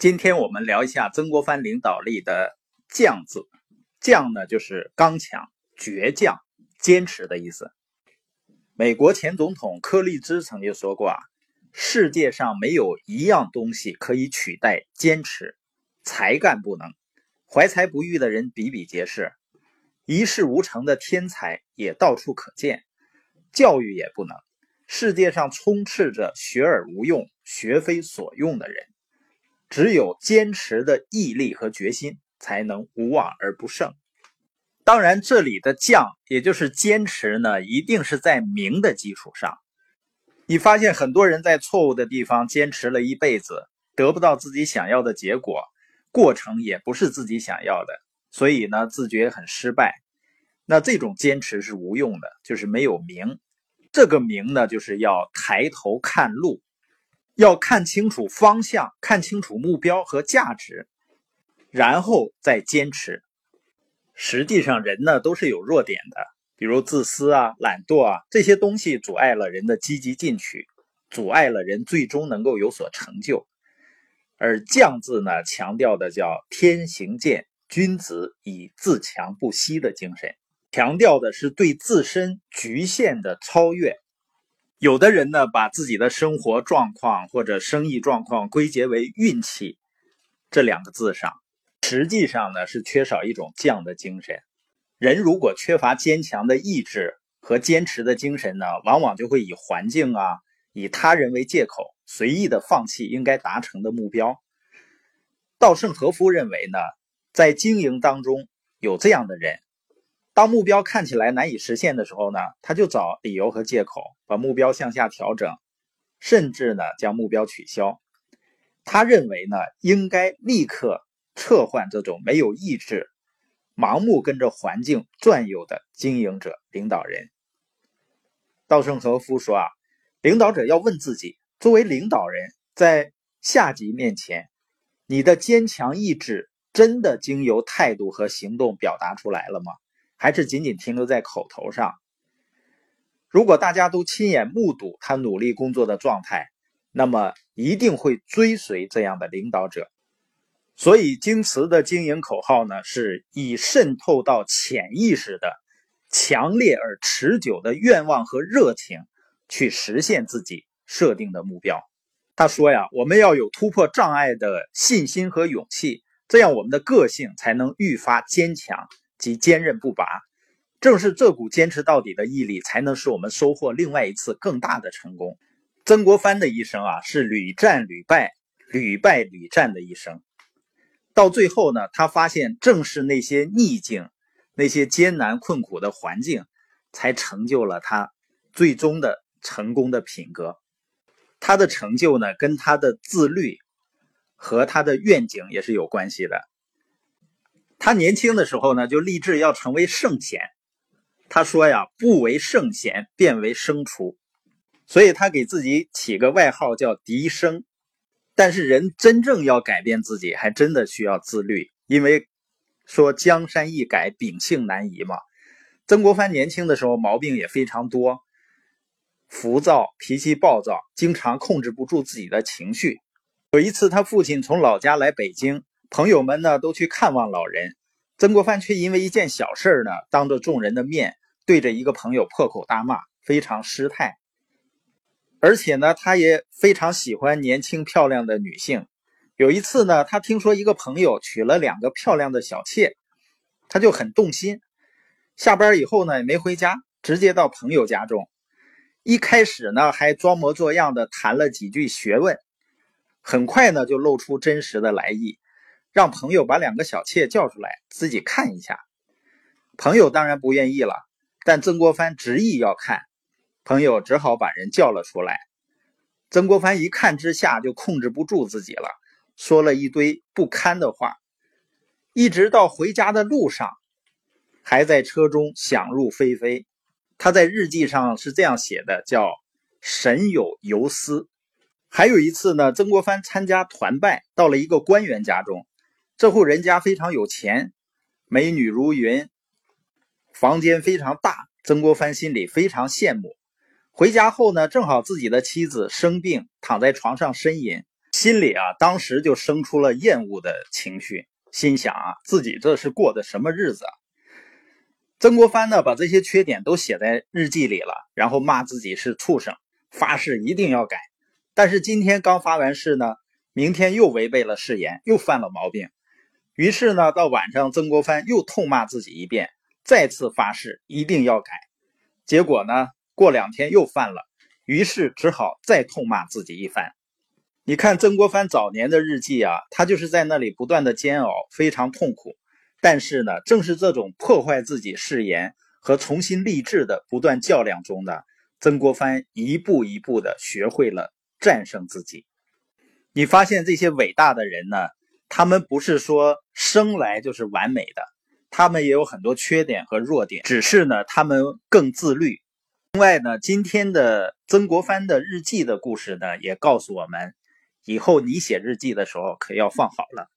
今天我们聊一下曾国藩领导力的“犟”字，“犟”呢就是刚强、倔强、坚持的意思。美国前总统柯立芝曾经说过啊，世界上没有一样东西可以取代坚持，才干不能，怀才不遇的人比比皆是，一事无成的天才也到处可见，教育也不能。世界上充斥着学而无用、学非所用的人。只有坚持的毅力和决心，才能无往而不胜。当然，这里的“犟”也就是坚持呢，一定是在明的基础上。你发现很多人在错误的地方坚持了一辈子，得不到自己想要的结果，过程也不是自己想要的，所以呢，自觉很失败。那这种坚持是无用的，就是没有明。这个明呢，就是要抬头看路。要看清楚方向，看清楚目标和价值，然后再坚持。实际上，人呢都是有弱点的，比如自私啊、懒惰啊这些东西，阻碍了人的积极进取，阻碍了人最终能够有所成就。而“将”字呢，强调的叫天行健，君子以自强不息的精神，强调的是对自身局限的超越。有的人呢，把自己的生活状况或者生意状况归结为运气这两个字上，实际上呢是缺少一种犟的精神。人如果缺乏坚强的意志和坚持的精神呢，往往就会以环境啊、以他人为借口，随意的放弃应该达成的目标。稻盛和夫认为呢，在经营当中有这样的人。当目标看起来难以实现的时候呢，他就找理由和借口，把目标向下调整，甚至呢将目标取消。他认为呢，应该立刻撤换这种没有意志、盲目跟着环境转悠的经营者、领导人。稻盛和夫说啊，领导者要问自己：作为领导人，在下级面前，你的坚强意志真的经由态度和行动表达出来了吗？还是仅仅停留在口头上。如果大家都亲眼目睹他努力工作的状态，那么一定会追随这样的领导者。所以，京瓷的经营口号呢，是以渗透到潜意识的强烈而持久的愿望和热情，去实现自己设定的目标。他说呀，我们要有突破障碍的信心和勇气，这样我们的个性才能愈发坚强。及坚韧不拔，正是这股坚持到底的毅力，才能使我们收获另外一次更大的成功。曾国藩的一生啊，是屡战屡败、屡败屡战的一生。到最后呢，他发现正是那些逆境、那些艰难困苦的环境，才成就了他最终的成功的品格。他的成就呢，跟他的自律和他的愿景也是有关系的。他年轻的时候呢，就立志要成为圣贤。他说呀：“不为圣贤，便为牲畜。”所以他给自己起个外号叫“笛声”。但是人真正要改变自己，还真的需要自律，因为说江山易改，秉性难移嘛。曾国藩年轻的时候毛病也非常多，浮躁、脾气暴躁，经常控制不住自己的情绪。有一次，他父亲从老家来北京。朋友们呢都去看望老人，曾国藩却因为一件小事呢，当着众人的面对着一个朋友破口大骂，非常失态。而且呢，他也非常喜欢年轻漂亮的女性。有一次呢，他听说一个朋友娶了两个漂亮的小妾，他就很动心。下班以后呢，也没回家，直接到朋友家中。一开始呢，还装模作样的谈了几句学问，很快呢，就露出真实的来意。让朋友把两个小妾叫出来，自己看一下。朋友当然不愿意了，但曾国藩执意要看，朋友只好把人叫了出来。曾国藩一看之下就控制不住自己了，说了一堆不堪的话，一直到回家的路上，还在车中想入非非。他在日记上是这样写的：“叫神有游思。”还有一次呢，曾国藩参加团拜，到了一个官员家中。这户人家非常有钱，美女如云，房间非常大。曾国藩心里非常羡慕。回家后呢，正好自己的妻子生病，躺在床上呻吟。心里啊，当时就生出了厌恶的情绪，心想啊，自己这是过的什么日子啊？曾国藩呢，把这些缺点都写在日记里了，然后骂自己是畜生，发誓一定要改。但是今天刚发完誓呢，明天又违背了誓言，又犯了毛病。于是呢，到晚上，曾国藩又痛骂自己一遍，再次发誓一定要改。结果呢，过两天又犯了，于是只好再痛骂自己一番。你看曾国藩早年的日记啊，他就是在那里不断的煎熬，非常痛苦。但是呢，正是这种破坏自己誓言和重新立志的不断较量中呢，曾国藩一步一步的学会了战胜自己。你发现这些伟大的人呢，他们不是说生来就是完美的，他们也有很多缺点和弱点，只是呢，他们更自律。另外呢，今天的曾国藩的日记的故事呢，也告诉我们。以后你写日记的时候可要放好了。